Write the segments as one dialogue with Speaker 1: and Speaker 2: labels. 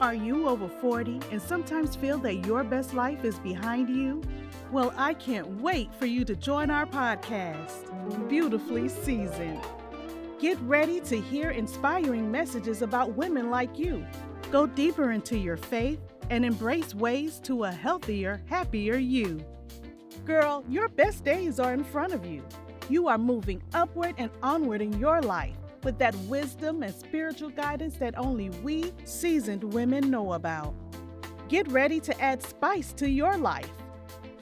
Speaker 1: Are you over 40 and sometimes feel that your best life is behind you? Well, I can't wait for you to join our podcast, Beautifully Seasoned. Get ready to hear inspiring messages about women like you. Go deeper into your faith and embrace ways to a healthier, happier you. Girl, your best days are in front of you. You are moving upward and onward in your life with that wisdom and spiritual guidance that only we seasoned women know about. Get ready to add spice to your life.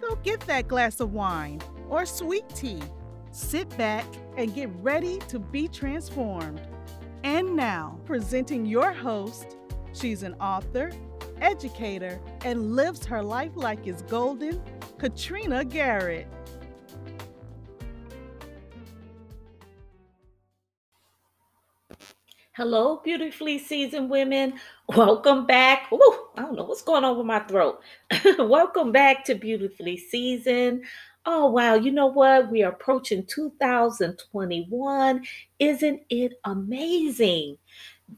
Speaker 1: Go get that glass of wine or sweet tea. Sit back and get ready to be transformed. And now, presenting your host, she's an author, educator, and lives her life like it's golden, Katrina Garrett.
Speaker 2: Hello, beautifully seasoned women. Welcome back. Ooh, I don't know what's going on with my throat. Welcome back to Beautifully Seasoned. Oh, wow. You know what? We are approaching 2021. Isn't it amazing?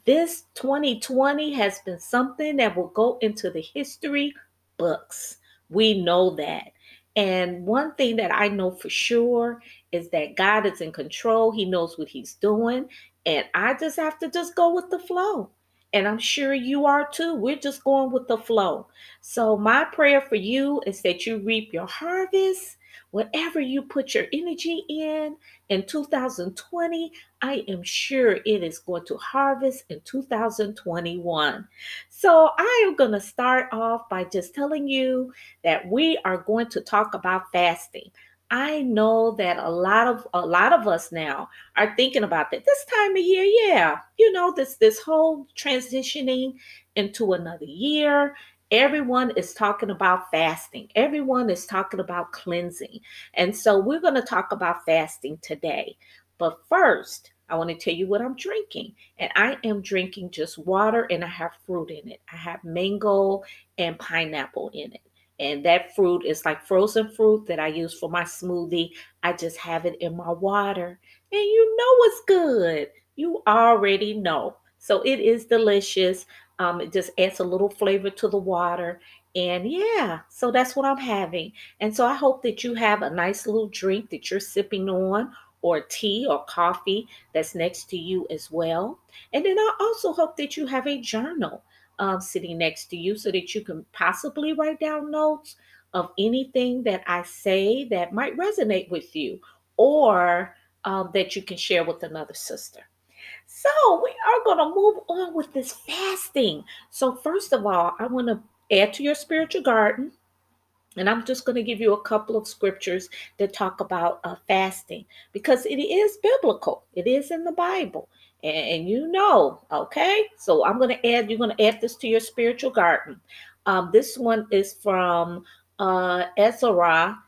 Speaker 2: This 2020 has been something that will go into the history books. We know that. And one thing that I know for sure is that God is in control. He knows what he's doing. And I just have to just go with the flow. And I'm sure you are too. We're just going with the flow. So, my prayer for you is that you reap your harvest. Whatever you put your energy in in 2020, I am sure it is going to harvest in 2021. So, I am going to start off by just telling you that we are going to talk about fasting. I know that a lot of a lot of us now are thinking about that this time of year. Yeah, you know this this whole transitioning into another year. Everyone is talking about fasting. Everyone is talking about cleansing. And so we're going to talk about fasting today. But first, I want to tell you what I'm drinking. And I am drinking just water and I have fruit in it. I have mango and pineapple in it and that fruit is like frozen fruit that I use for my smoothie. I just have it in my water, and you know it's good. You already know. So it is delicious. Um, it just adds a little flavor to the water. And yeah, so that's what I'm having. And so I hope that you have a nice little drink that you're sipping on, or tea or coffee that's next to you as well. And then I also hope that you have a journal sitting next to you so that you can possibly write down notes of anything that I say that might resonate with you or um, that you can share with another sister. So, we are going to move on with this fasting. So, first of all, I want to add to your spiritual garden. And I'm just going to give you a couple of scriptures that talk about uh, fasting because it is biblical, it is in the Bible and, you know, okay? So I'm going to add, you're going to add this to your spiritual garden. Um, this one is from uh, Ezra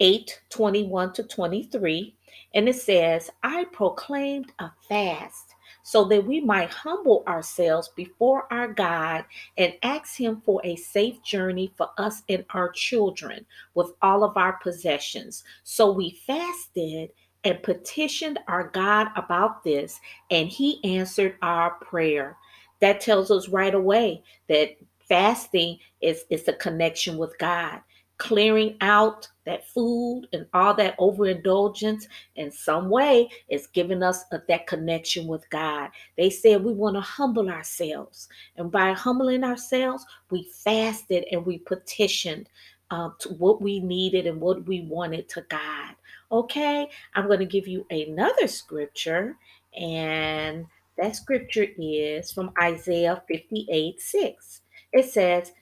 Speaker 2: 8 21 to 23. And it says, I proclaimed a fast so that we might humble ourselves before our God and ask Him for a safe journey for us and our children with all of our possessions. So we fasted and petitioned our God about this, and He answered our prayer. That tells us right away that fasting is, is a connection with God. Clearing out that food and all that overindulgence in some way is giving us a, that connection with God. They said we want to humble ourselves. And by humbling ourselves, we fasted and we petitioned uh, to what we needed and what we wanted to God. Okay, I'm going to give you another scripture, and that scripture is from Isaiah 58 6. It says,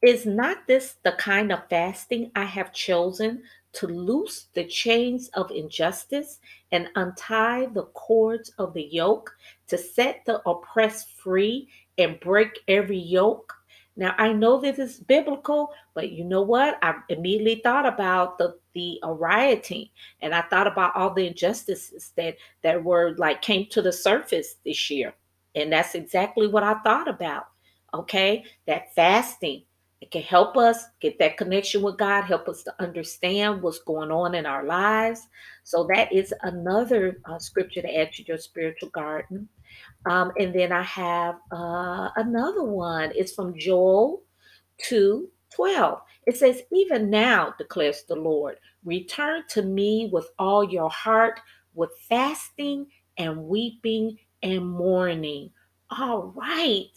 Speaker 2: Is not this the kind of fasting I have chosen to loose the chains of injustice and untie the cords of the yoke, to set the oppressed free and break every yoke? Now I know this is biblical, but you know what? I immediately thought about the the rioting, and I thought about all the injustices that that were like came to the surface this year, and that's exactly what I thought about. Okay, that fasting it can help us get that connection with God, help us to understand what's going on in our lives. So that is another uh, scripture to add to your spiritual garden. Um, and then I have uh, another one. It's from Joel 2 12. It says, Even now, declares the Lord, return to me with all your heart, with fasting and weeping and mourning. All right.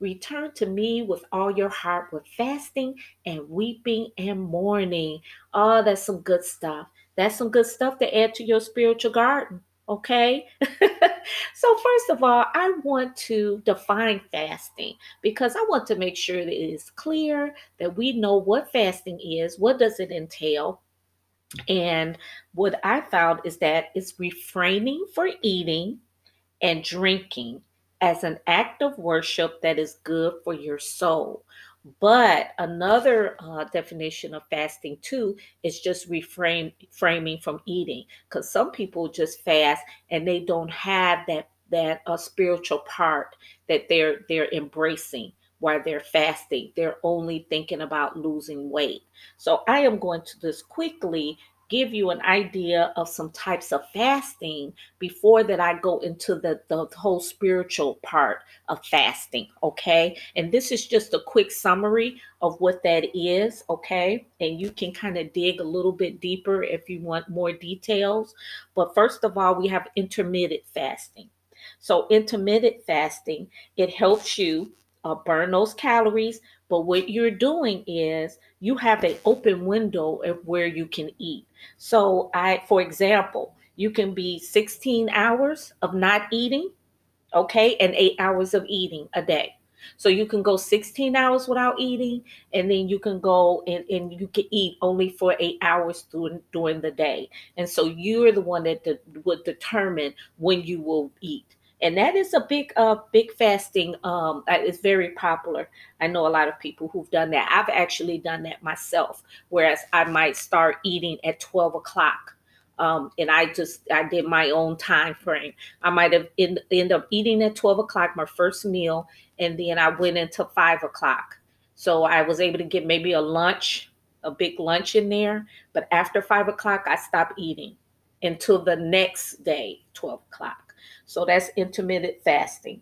Speaker 2: Return to me with all your heart, with fasting and weeping and mourning. Oh, that's some good stuff. That's some good stuff to add to your spiritual garden. Okay. so, first of all, I want to define fasting because I want to make sure that it is clear that we know what fasting is, what does it entail. And what I found is that it's refraining for eating and drinking as an act of worship that is good for your soul. But another uh, definition of fasting too is just refrain framing from eating, because some people just fast and they don't have that that uh, spiritual part that they're they're embracing while they're fasting. They're only thinking about losing weight. So I am going to just quickly give you an idea of some types of fasting before that I go into the, the whole spiritual part of fasting, okay? And this is just a quick summary of what that is, okay? And you can kind of dig a little bit deeper if you want more details. But first of all, we have intermittent fasting. So intermittent fasting, it helps you uh, burn those calories, but what you're doing is you have an open window of where you can eat. So I, for example, you can be 16 hours of not eating, okay, and eight hours of eating a day. So you can go 16 hours without eating, and then you can go and, and you can eat only for eight hours during, during the day. And so you're the one that de- would determine when you will eat and that is a big uh big fasting um it's very popular i know a lot of people who've done that i've actually done that myself whereas i might start eating at 12 o'clock um, and I just I did my own time frame. I might have end, end up eating at 12 o'clock, my first meal, and then I went into five o'clock. So I was able to get maybe a lunch, a big lunch in there. But after five o'clock, I stopped eating until the next day, 12 o'clock. So that's intermittent fasting.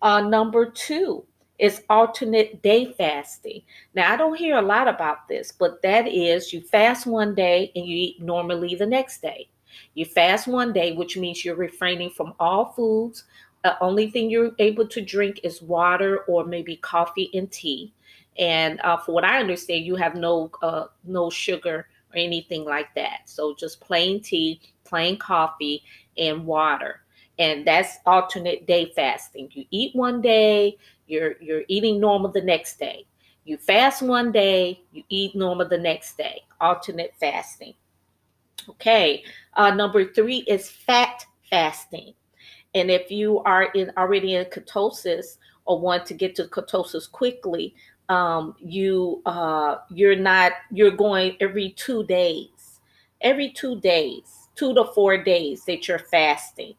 Speaker 2: Uh, number two is alternate day fasting. Now, I don't hear a lot about this, but that is you fast one day and you eat normally the next day. You fast one day, which means you're refraining from all foods. The only thing you're able to drink is water or maybe coffee and tea. And uh, for what I understand, you have no uh, no sugar or anything like that. So just plain tea, plain coffee, and water and that's alternate day fasting. You eat one day, you're you're eating normal the next day. You fast one day, you eat normal the next day. Alternate fasting. Okay. Uh, number three is fat fasting. And if you are in already in ketosis or want to get to ketosis quickly, um, you uh, you're not you're going every two days, every two days, two to four days that you're fasting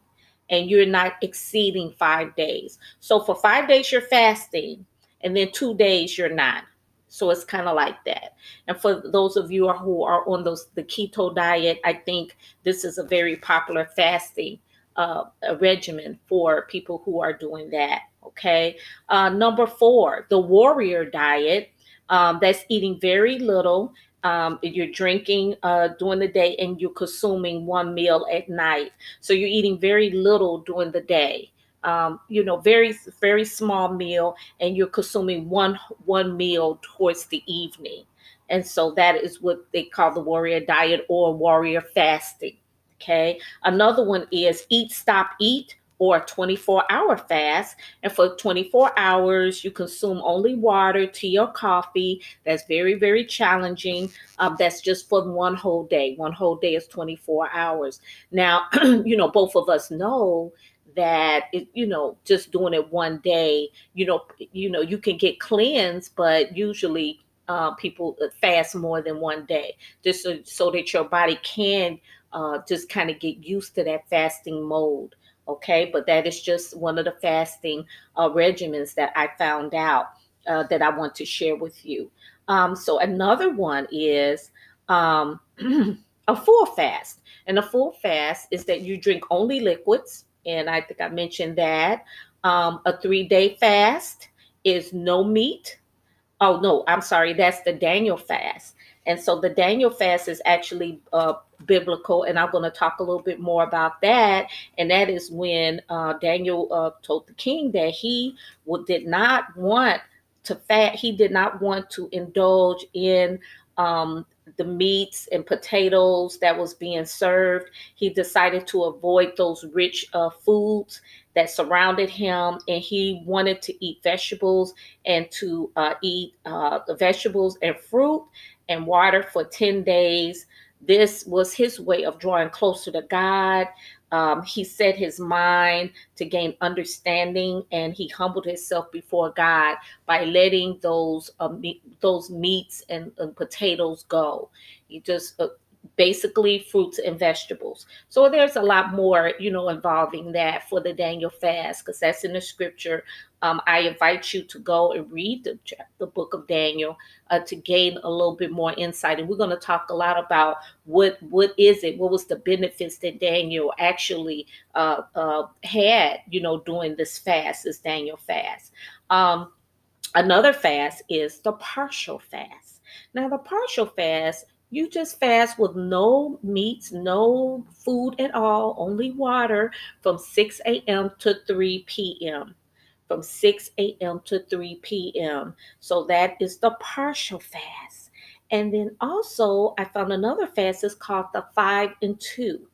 Speaker 2: and you're not exceeding five days. So for five days, you're fasting, and then two days, you're not. So it's kind of like that. And for those of you who are on those the keto diet, I think this is a very popular fasting uh, regimen for people who are doing that. Okay. Uh, number four, the warrior diet. Um, that's eating very little um, you're drinking uh, during the day and you're consuming one meal at night. So you're eating very little during the day. Um, you know, very very small meal, and you're consuming one one meal towards the evening. And so that is what they call the warrior diet or warrior fasting. Okay. Another one is eat, stop, eat or a 24 hour fast. And for 24 hours, you consume only water, tea, or coffee. That's very, very challenging. Um, that's just for one whole day. One whole day is 24 hours. Now, you know, both of us know that it, you know just doing it one day you know you know you can get cleansed but usually uh, people fast more than one day just so, so that your body can uh, just kind of get used to that fasting mode Okay, but that is just one of the fasting uh, regimens that I found out uh, that I want to share with you. Um, so another one is um, a full fast, and a full fast is that you drink only liquids. and I think I mentioned that. Um, a three day fast is no meat. Oh, no, I'm sorry. That's the Daniel fast. And so the Daniel fast is actually uh, biblical, and I'm going to talk a little bit more about that. And that is when uh, Daniel uh, told the king that he did not want to fat. He did not want to indulge in um, the meats and potatoes that was being served. He decided to avoid those rich uh, foods that surrounded him, and he wanted to eat vegetables and to uh, eat uh, the vegetables and fruit and water for 10 days. This was his way of drawing closer to God. Um, he set his mind to gain understanding, and he humbled himself before God by letting those meat, those meats and, and, potatoes go. He just uh, basically fruits and vegetables. So there's a lot more, you know, involving that for the Daniel fast because that's in the scripture. Um, I invite you to go and read the, the book of Daniel uh, to gain a little bit more insight. And we're going to talk a lot about what what is it, what was the benefits that Daniel actually uh, uh, had, you know, during this fast, this Daniel fast. Um, another fast is the partial fast. Now, the partial fast you just fast with no meats, no food at all, only water from 6 a.m. to 3 p.m. From 6 a.m. to 3 p.m. So that is the partial fast. And then also, I found another fast is called the 5 and 2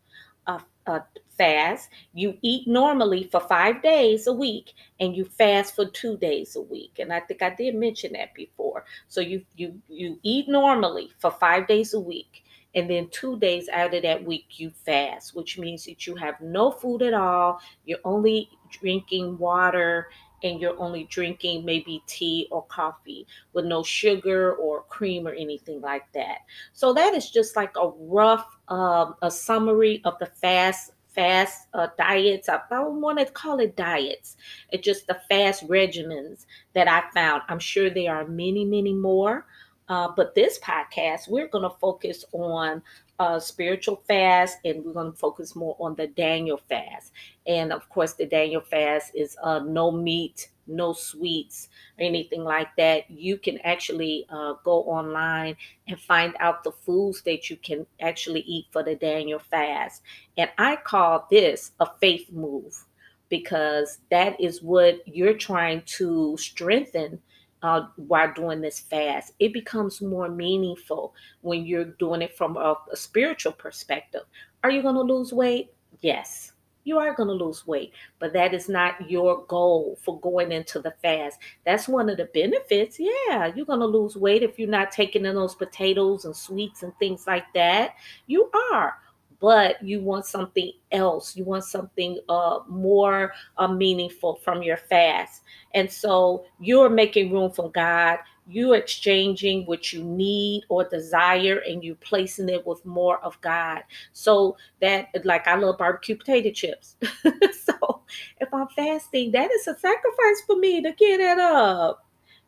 Speaker 2: uh, uh, fast, you eat normally for five days a week and you fast for two days a week. And I think I did mention that before. So you you you eat normally for five days a week. And then two days out of that week, you fast, which means that you have no food at all. You're only drinking water and you're only drinking maybe tea or coffee with no sugar or cream or anything like that. So that is just like a rough um, a summary of the fast fast uh, diets. I don't want to call it diets. It's just the fast regimens that I found. I'm sure there are many, many more. Uh, but this podcast, we're going to focus on uh, spiritual fast and we're going to focus more on the Daniel fast. And of course, the Daniel fast is uh, no meat, no sweets or anything like that, you can actually uh, go online and find out the foods that you can actually eat for the Daniel fast. And I call this a faith move because that is what you're trying to strengthen uh, while doing this fast. It becomes more meaningful when you're doing it from a, a spiritual perspective. Are you going to lose weight? Yes you are going to lose weight, but that is not your goal for going into the fast. That's one of the benefits. Yeah, you're going to lose weight if you're not taking in those potatoes and sweets and things like that. You are but you want something else. You want something uh, more uh, meaningful from your fast. And so you're making room for God. You're exchanging what you need or desire and you're placing it with more of God. So that, like, I love barbecue potato chips. so if I'm fasting, that is a sacrifice for me to get it up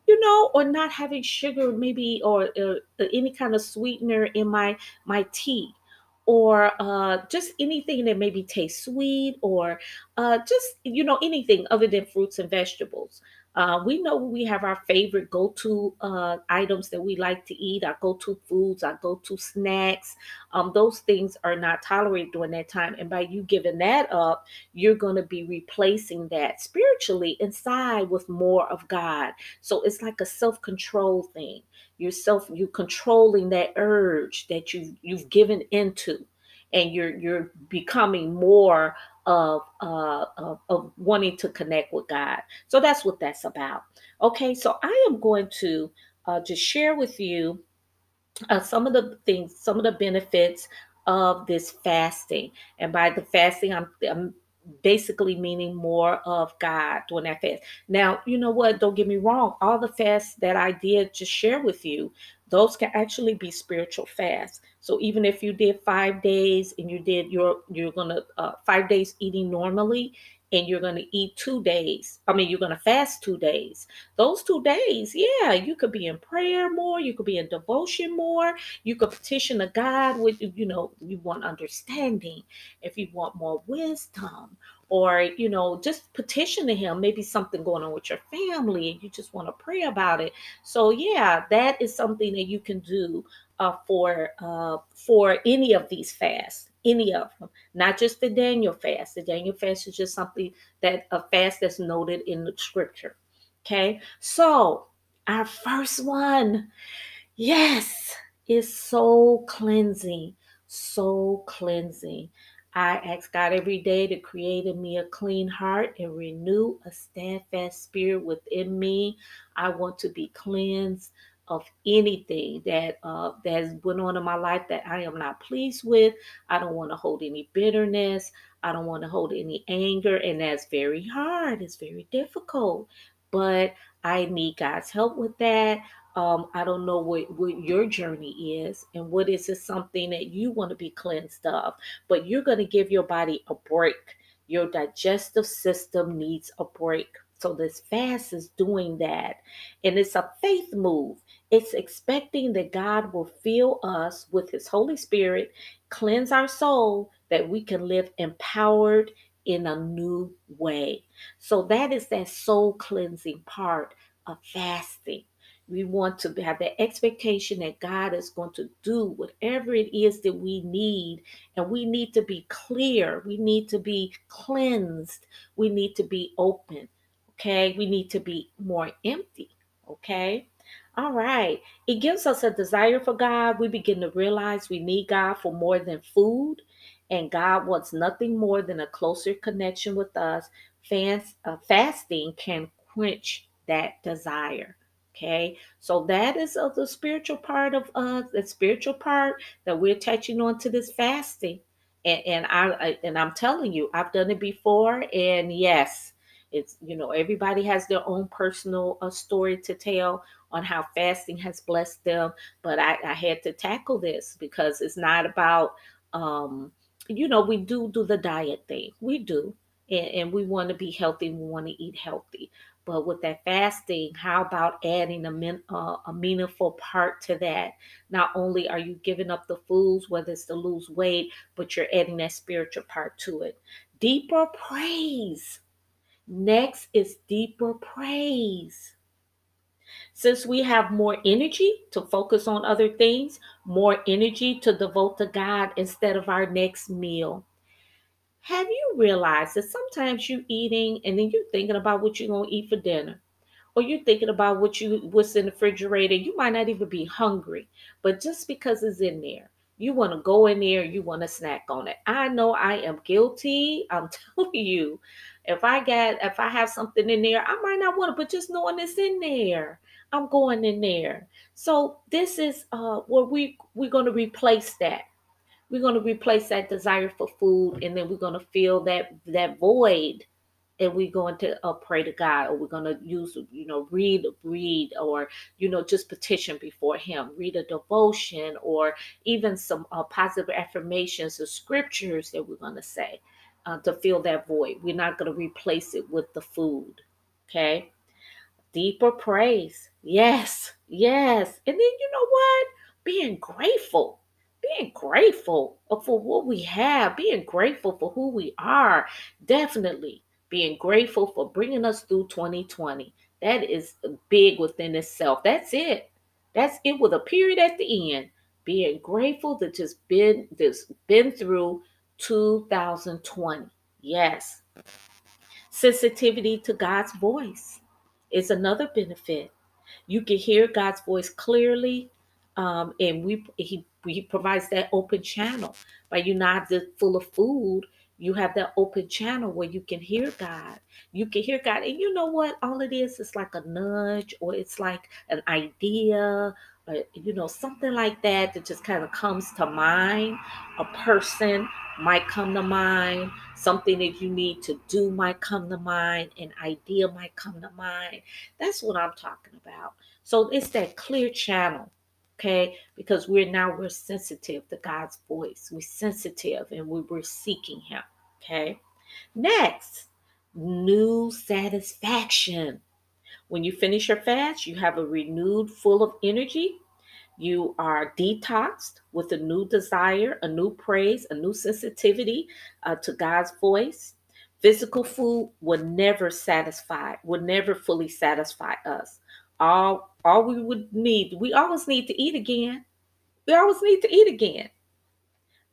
Speaker 2: you know or not having sugar maybe or, or, uh, any kind of sweetener in my my tea or uh, just anything that maybe tastes sweet or uh, just you know anything other than fruits and vegetables uh, we know we have our favorite go-to uh, items that we like to eat, our go-to foods, our go-to snacks. Um, those things are not tolerated during that time. And by you giving that up, you're going to be replacing that spiritually inside with more of God. So it's like a self-control thing. Yourself, you're controlling that urge that you you've given into and you're you're becoming more of, uh, of, of wanting to connect with God. So that's what that's about. Okay, so I am going to uh, just share with you uh, some of the things, some of the benefits of this fasting. And by the fasting, I'm, I'm basically meaning more of God during that fast. Now, you know what? Don't get me wrong. All the fasts that I did just share with you, those can actually be spiritual fasts. So even if you did five days and you did your, you're gonna uh, five days eating normally, and you're to eat two days. I mean, you're to fast two days. Those two days, yeah, you could be in prayer more. You could be in devotion more. You could petition to God with, you know, you want understanding, if you want more wisdom, or you know just petition to him maybe something going on with your family and you just want to pray about it so yeah that is something that you can do uh, for uh, for any of these fasts any of them not just the daniel fast. The daniel fast is just something that a fast that's noted in the scripture okay? So our first one yes is soul cleansing soul cleansing. I ask God every day to create in me a clean heart and renew a steadfast spirit within me. I want to be cleansed of anything that uh, that has went on in my life that I am not pleased with. I don't want to hold any bitterness. I don't want to hold any anger, and that's very hard. It's very difficult, but I need God's help with that. Um, I don't know what, what your journey is and what is it something that you want to be cleansed of, but you're going to give your body a break. Your digestive system needs a break. So this fast is doing that. And it's a faith move. It's expecting that God will fill us with his Holy Spirit, cleanse our soul, that we can live empowered in a new way. So that is that soul cleansing part of fasting. We want to have the expectation that God is going to do whatever it is that we need. And we need to be clear. We need to be cleansed. We need to be open. Okay. We need to be more empty. Okay. All right. It gives us a desire for God. We begin to realize we need God for more than food. And God wants nothing more than a closer connection with us. Fast, uh, fasting can quench that desire. Okay, so that is of the spiritual part of uh the spiritual part that we're touching on to this fasting. And, and I, I and I'm telling you, I've done it before, and yes, it's you know everybody has their own personal uh, story to tell on how fasting has blessed them. But I, I had to tackle this because it's not about um you know we do do the diet thing, we do, and, and we want to be healthy, we want to eat healthy. But with that fasting, how about adding a, uh, a meaningful part to that? Not only are you giving up the foods, whether it's to lose weight, but you're adding that spiritual part to it. Deeper praise. Next is deeper praise. Since we have more energy to focus on other things, more energy to devote to God instead of our next meal. Have you realized that sometimes you're eating and then you're thinking about what you're gonna eat for dinner? Or you're thinking about what you what's in the refrigerator. You might not even be hungry, but just because it's in there, you want to go in there, you want to snack on it. I know I am guilty. I'm telling you, if I get if I have something in there, I might not want to, but just knowing it's in there, I'm going in there. So this is uh where we we're going to replace that. We're going to replace that desire for food and then we're going to fill that that void and we're going to uh, pray to god or we're going to use you know read read or you know just petition before him. Read a devotion or even some uh, positive affirmations or scriptures that we're going to say uh, to fill that void we're not going to replace it with the food okay deeper praise yes yes and then you know what being grateful being grateful for what we have, being grateful for who we are, definitely being grateful for bringing us through 2020. That is big within itself. That's it. That's it with a period at the end. Being grateful to just been this been through 2020. Yes. Sensitivity to God's voice is another benefit. You can hear God's voice clearly, um, and we he he provides that open channel. By You not just full of food. You have that open channel where you can hear God. You can hear God. And you know what? All it is is like a nudge or it's like an idea or, you know, something like that that just kind of comes to mind. A person might come to mind. Something that you need to do might come to mind. An idea might come to mind. That's what I'm talking about. So it's that clear channel okay because we're now we're sensitive to god's voice we're sensitive and we, we're seeking him okay next new satisfaction. When you finish your fast, you have a renewed, full of energy. You are detoxed with a new desire, a new praise, a new sensitivity uh, to God's voice. Physical food will never satisfy, will never fully satisfy us. All, all we would need, we always need to eat again. We always need to eat again.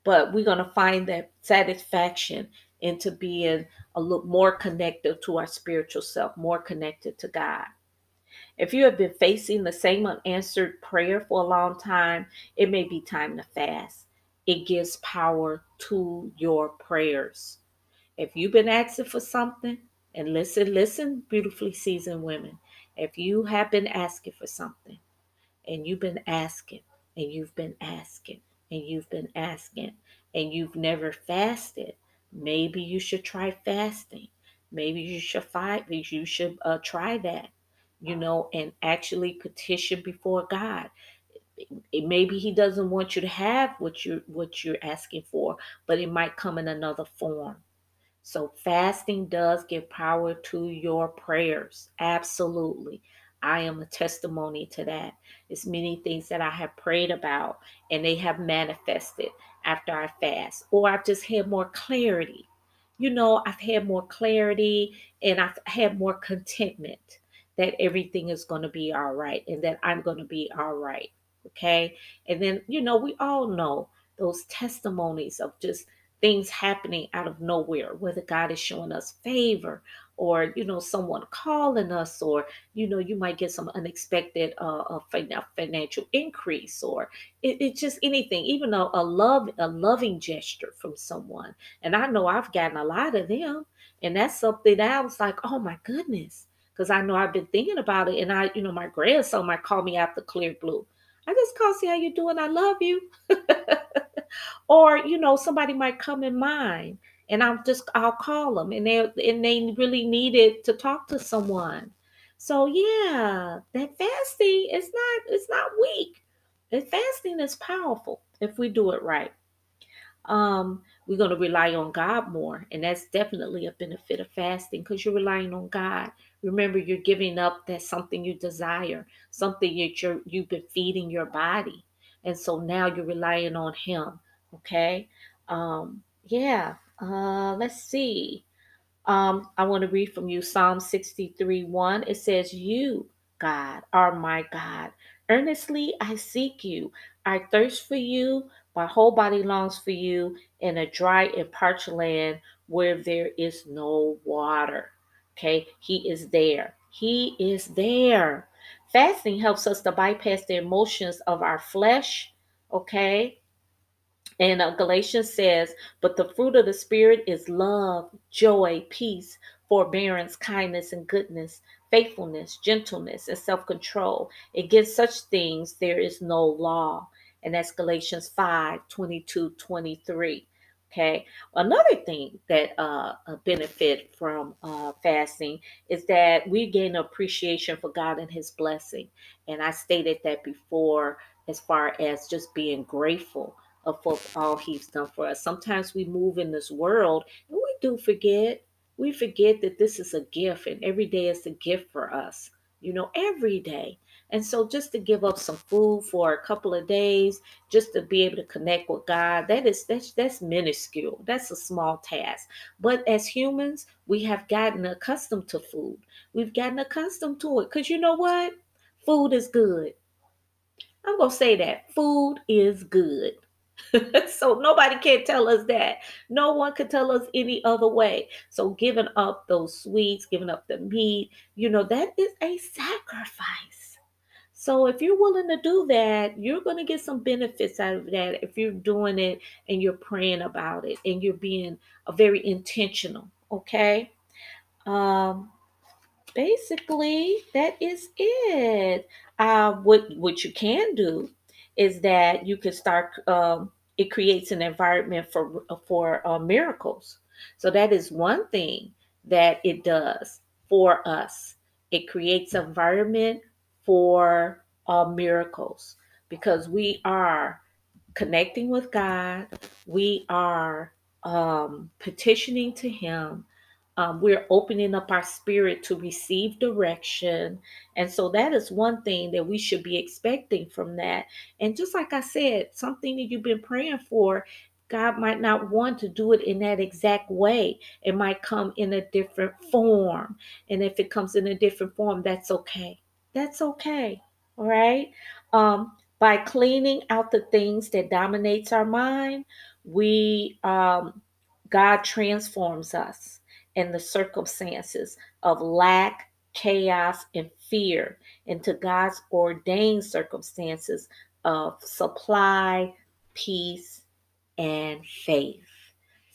Speaker 2: But we're going to find that satisfaction into being a little more connected to our spiritual self, more connected to God. If you have been facing the same unanswered prayer for a long time, it may be time to fast. It gives power to your prayers. If you've been asking for something, and listen, listen, beautifully seasoned women, if you have been asking for something and you've been asking and you've been asking and you've been asking and you've never fasted, maybe you should try fasting. Maybe you should fight. You should uh, try that, you know, and actually petition before God. Maybe He doesn't want you to have what you what you're asking for, but it might come in another form. So fasting does give power to your prayers. Absolutely. I am a testimony to that. It's many things that I have prayed about and they have manifested after I fast, or I've just had more clarity. You know, I've had more clarity and I've had more contentment that everything is going to be all right and that I'm going to be all right. Okay. And then, you know, we all know those testimonies of just things happening out of nowhere, whether God is showing us favor or, you know, someone calling us, or, you know, you might get some unexpected uh, uh financial increase or it, it's just anything, even a, a love, a loving gesture from someone. And I know I've gotten a lot of them. And that's something that I was like, oh my goodness. Because I know I've been thinking about it. And I, you know, my grandson might call me out the clear blue. I just call, see how you doing. I love you. or, you know, somebody might come in mind and I'll just I'll call them and they and they really needed to talk to someone. So yeah, that fasting is not it's not weak. That fasting is powerful if we do it right. Um, we're going to rely on God more, and that's definitely a benefit of fasting because you're relying on God. Remember, you're giving up that something you desire, something that you're you've been feeding your body, and so now you're relying on Him. Okay, um, yeah. Uh, let's see. Um, I want to read from you Psalm 63 1. It says, You, God, are my God. Earnestly I seek you. I thirst for you. My whole body longs for you in a dry and parched land where there is no water. Okay, He is there. He is there. Fasting helps us to bypass the emotions of our flesh. Okay, and uh, Galatians says, But the fruit of the Spirit is love, joy, peace, forbearance, kindness, and goodness, faithfulness, gentleness, and self control. Against such things there is no law. And that's Galatians 5 22 23. Okay. Another thing that uh, benefit from uh, fasting is that we gain appreciation for God and His blessing. And I stated that before, as far as just being grateful for all he's done for us. Sometimes we move in this world and we do forget. We forget that this is a gift and every day is a gift for us, you know, every day. And so just to give up some food for a couple of days, just to be able to connect with God, that is that's that's minuscule. That's a small task. But as humans, we have gotten accustomed to food. We've gotten accustomed to it. Because you know what? Food is good. I'm gonna say that. Food is good. so nobody can tell us that. No one can tell us any other way. So giving up those sweets, giving up the meat, you know, that is a sacrifice. So if you're willing to do that, you're going to get some benefits out of that if you're doing it and you're praying about it and you're being a very intentional, okay? Um basically that is it. Uh what what you can do is that you can start um, it creates an environment for for uh, miracles. So that is one thing that it does for us. It creates environment for uh, miracles because we are connecting with god. We are um, petitioning to him um, we're opening up our spirit to receive direction. And so that is one thing that we should be expecting from that. And just like I said, something that you've been praying for, God might not want to do it in that exact way. It might come in a different form. And if it comes in a different form, that's okay. That's okay. All right. Um, by cleaning out the things that dominates our mind, we um, God transforms us and the circumstances of lack, chaos, and fear into God's ordained circumstances of supply, peace, and faith.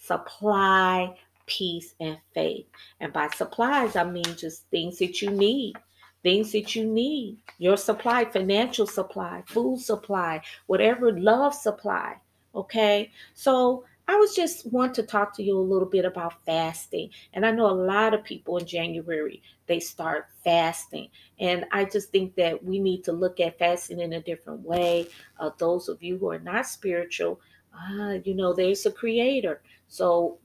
Speaker 2: Supply, peace, and faith. And by supplies, I mean just things that you need. Things that you need, your supply, financial supply, food supply, whatever, love supply. Okay. So I was just want to talk to you a little bit about fasting. And I know a lot of people in January they start fasting. And I just think that we need to look at fasting in a different way. Uh, those of you who are not spiritual, uh, you know, there's a creator. So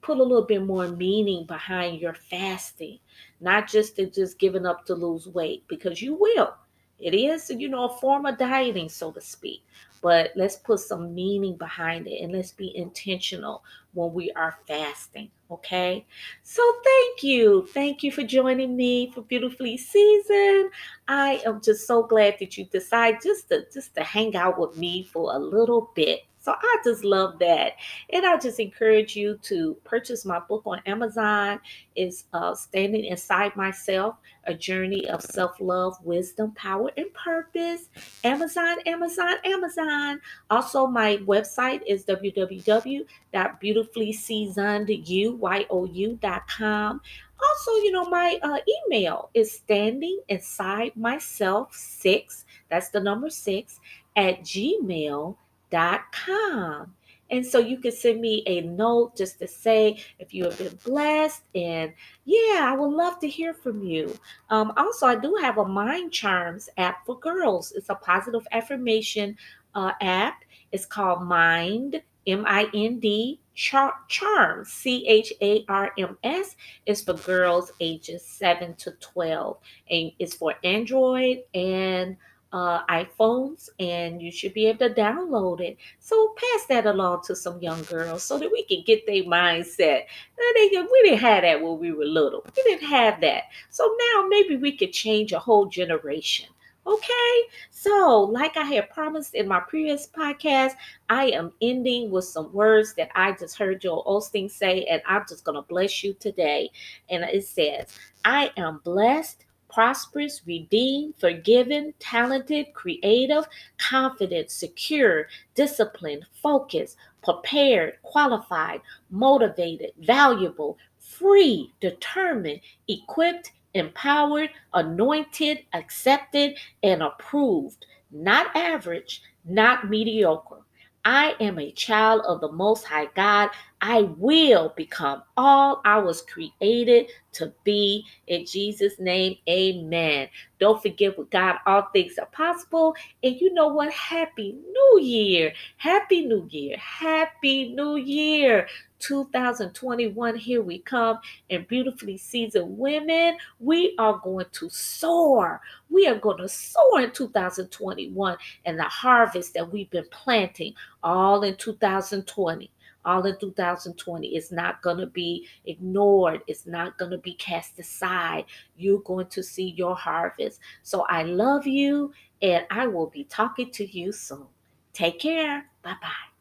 Speaker 2: put a little bit more meaning behind your fasting, not just to just giving up to lose weight, because you will. It is, you know, a form of dieting, so to speak but let's put some meaning behind it and let's be intentional when we are fasting. Okay. So thank you. Thank you for joining me for Beautifully Seasoned. I am just so glad that you decide just to just to hang out with me for a little bit. So I just love that. And I just encourage you to purchase my book on Amazon. It's uh, Standing Inside Myself, A Journey of Self-Love, Wisdom, Power, and Purpose. Amazon, Amazon, Amazon. Also, my website is www.beautifullyseasonedyou.com. Also, you know, my uh, email is standing inside myself six. That's the number six at gmail.com com. And so you can send me a note just to say if you have been blessed. And yeah, I would love to hear from you. Um, also, I do have a Mind Charms app for girls. It's a positive affirmation uh, app. It's called Mind, M I N D, Char- Charms, C H A R M S. It's for girls ages 7 to 12. And it's for Android and uh, iPhones and you should be able to download it. So pass that along to some young girls so that we can get their mindset. They we didn't have that when we were little. We didn't have that. So now maybe we could change a whole generation. Okay, so like I had promised in my previous podcast, I am ending with some words that I just heard Joel Osteen say, and I'm just going to bless you today. And it says, I am blessed prosperous, redeemed, forgiven, talented, creative, confident, secure, disciplined, focused, prepared, qualified, motivated, valuable, free, determined, equipped, empowered, anointed, accepted, and approved. Not average, not mediocre. I am a child of the Most High God. I will become all I was created to be. In Jesus' name, amen. Don't forget with God, all things are possible. And you know what? Happy New Year. Happy New Year. Happy New Year. 2021, here we come. And beautifully seasoned women, we are going to soar. We are going to soar in 2021 and the harvest that we've been planting all in 2020 all in 2020. It's not going to be ignored. It's not going to be cast aside. You're going to see your harvest. So I love you and I will be talking to you soon. Take care. Bye bye.